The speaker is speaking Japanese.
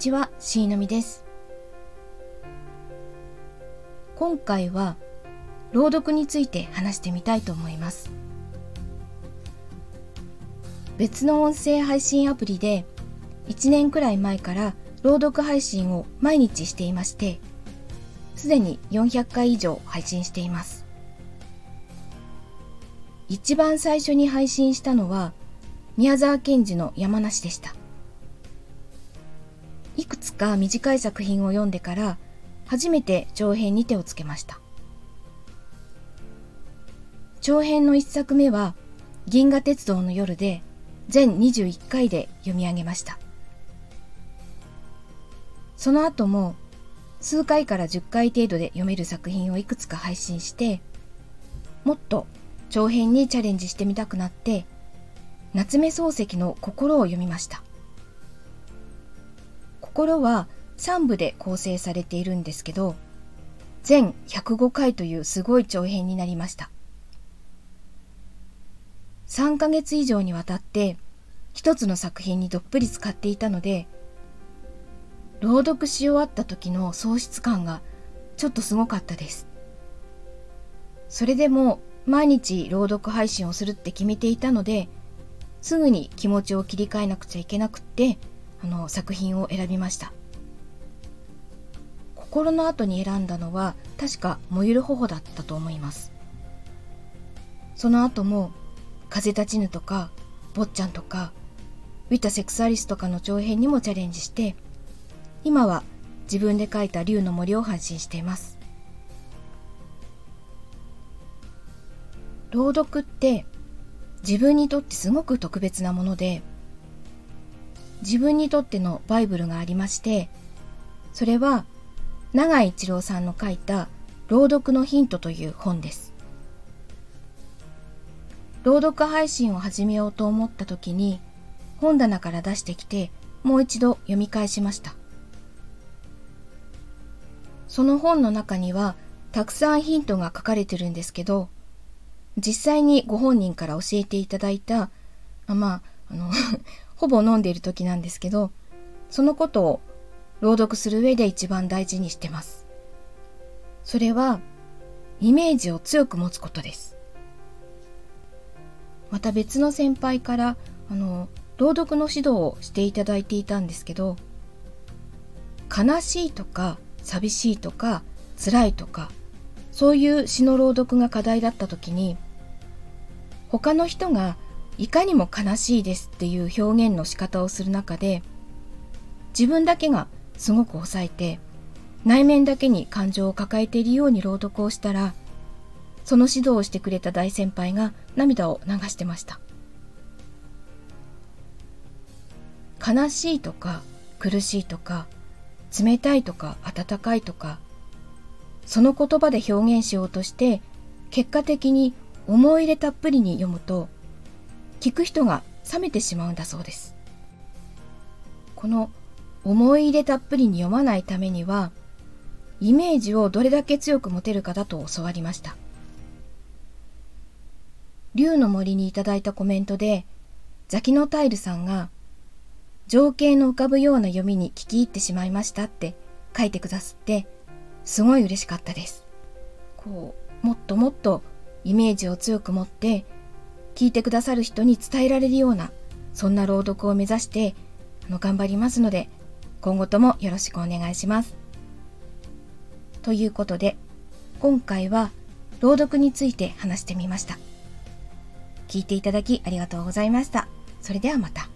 ちは、しいのみです。今回は朗読について話してみたいと思います。別の音声配信アプリで1年くらい前から朗読配信を毎日していまして、すでに400回以上配信しています。一番最初に配信したのは宮沢賢治の山梨でした。いくつか短い作品を読んでから初めて長編に手をつけました。長編の一作目は銀河鉄道の夜で全21回で読み上げました。その後も数回から10回程度で読める作品をいくつか配信してもっと長編にチャレンジしてみたくなって夏目漱石の心を読みました。心は3部で構成されているんですけど、全105回というすごい長編になりました。3ヶ月以上にわたって一つの作品にどっぷり使っていたので、朗読し終わった時の喪失感がちょっとすごかったです。それでも毎日朗読配信をするって決めていたので、すぐに気持ちを切り替えなくちゃいけなくって、あの作品を選びました。心の後に選んだのは確か燃ゆる頬だったと思います。その後も風立ちぬとか坊ちゃんとかウィタセクサリスとかの長編にもチャレンジして今は自分で書いた竜の森を配信しています。朗読って自分にとってすごく特別なもので自分にとってのバイブルがありまして、それは永井一郎さんの書いた朗読のヒントという本です。朗読配信を始めようと思った時に本棚から出してきてもう一度読み返しました。その本の中にはたくさんヒントが書かれてるんですけど、実際にご本人から教えていただいた、まあ、あのほぼ飲んでいる時なんですけど、そのことを朗読する上で一番大事にしてます。それは、イメージを強く持つことです。また別の先輩から、あの、朗読の指導をしていただいていたんですけど、悲しいとか寂しいとか辛いとか、そういう詩の朗読が課題だった時に、他の人がいかにも悲しいですっていう表現の仕方をする中で自分だけがすごく抑えて内面だけに感情を抱えているように朗読をしたらその指導をしてくれた大先輩が涙を流してました。悲しいとか苦しいとか冷たいとか温かいとかその言葉で表現しようとして結果的に思い入れたっぷりに読むと聞く人が冷めてしまうんだそうです。この思い入れたっぷりに読まないためには、イメージをどれだけ強く持てるかだと教わりました。竜の森にいただいたコメントで、ザキノタイルさんが、情景の浮かぶような読みに聞き入ってしまいましたって書いてくださって、すごい嬉しかったです。こう、もっともっとイメージを強く持って聞いてくださる人に伝えられるような、そんな朗読を目指して、あの、頑張りますので、今後ともよろしくお願いします。ということで、今回は朗読について話してみました。聞いていただきありがとうございました。それではまた。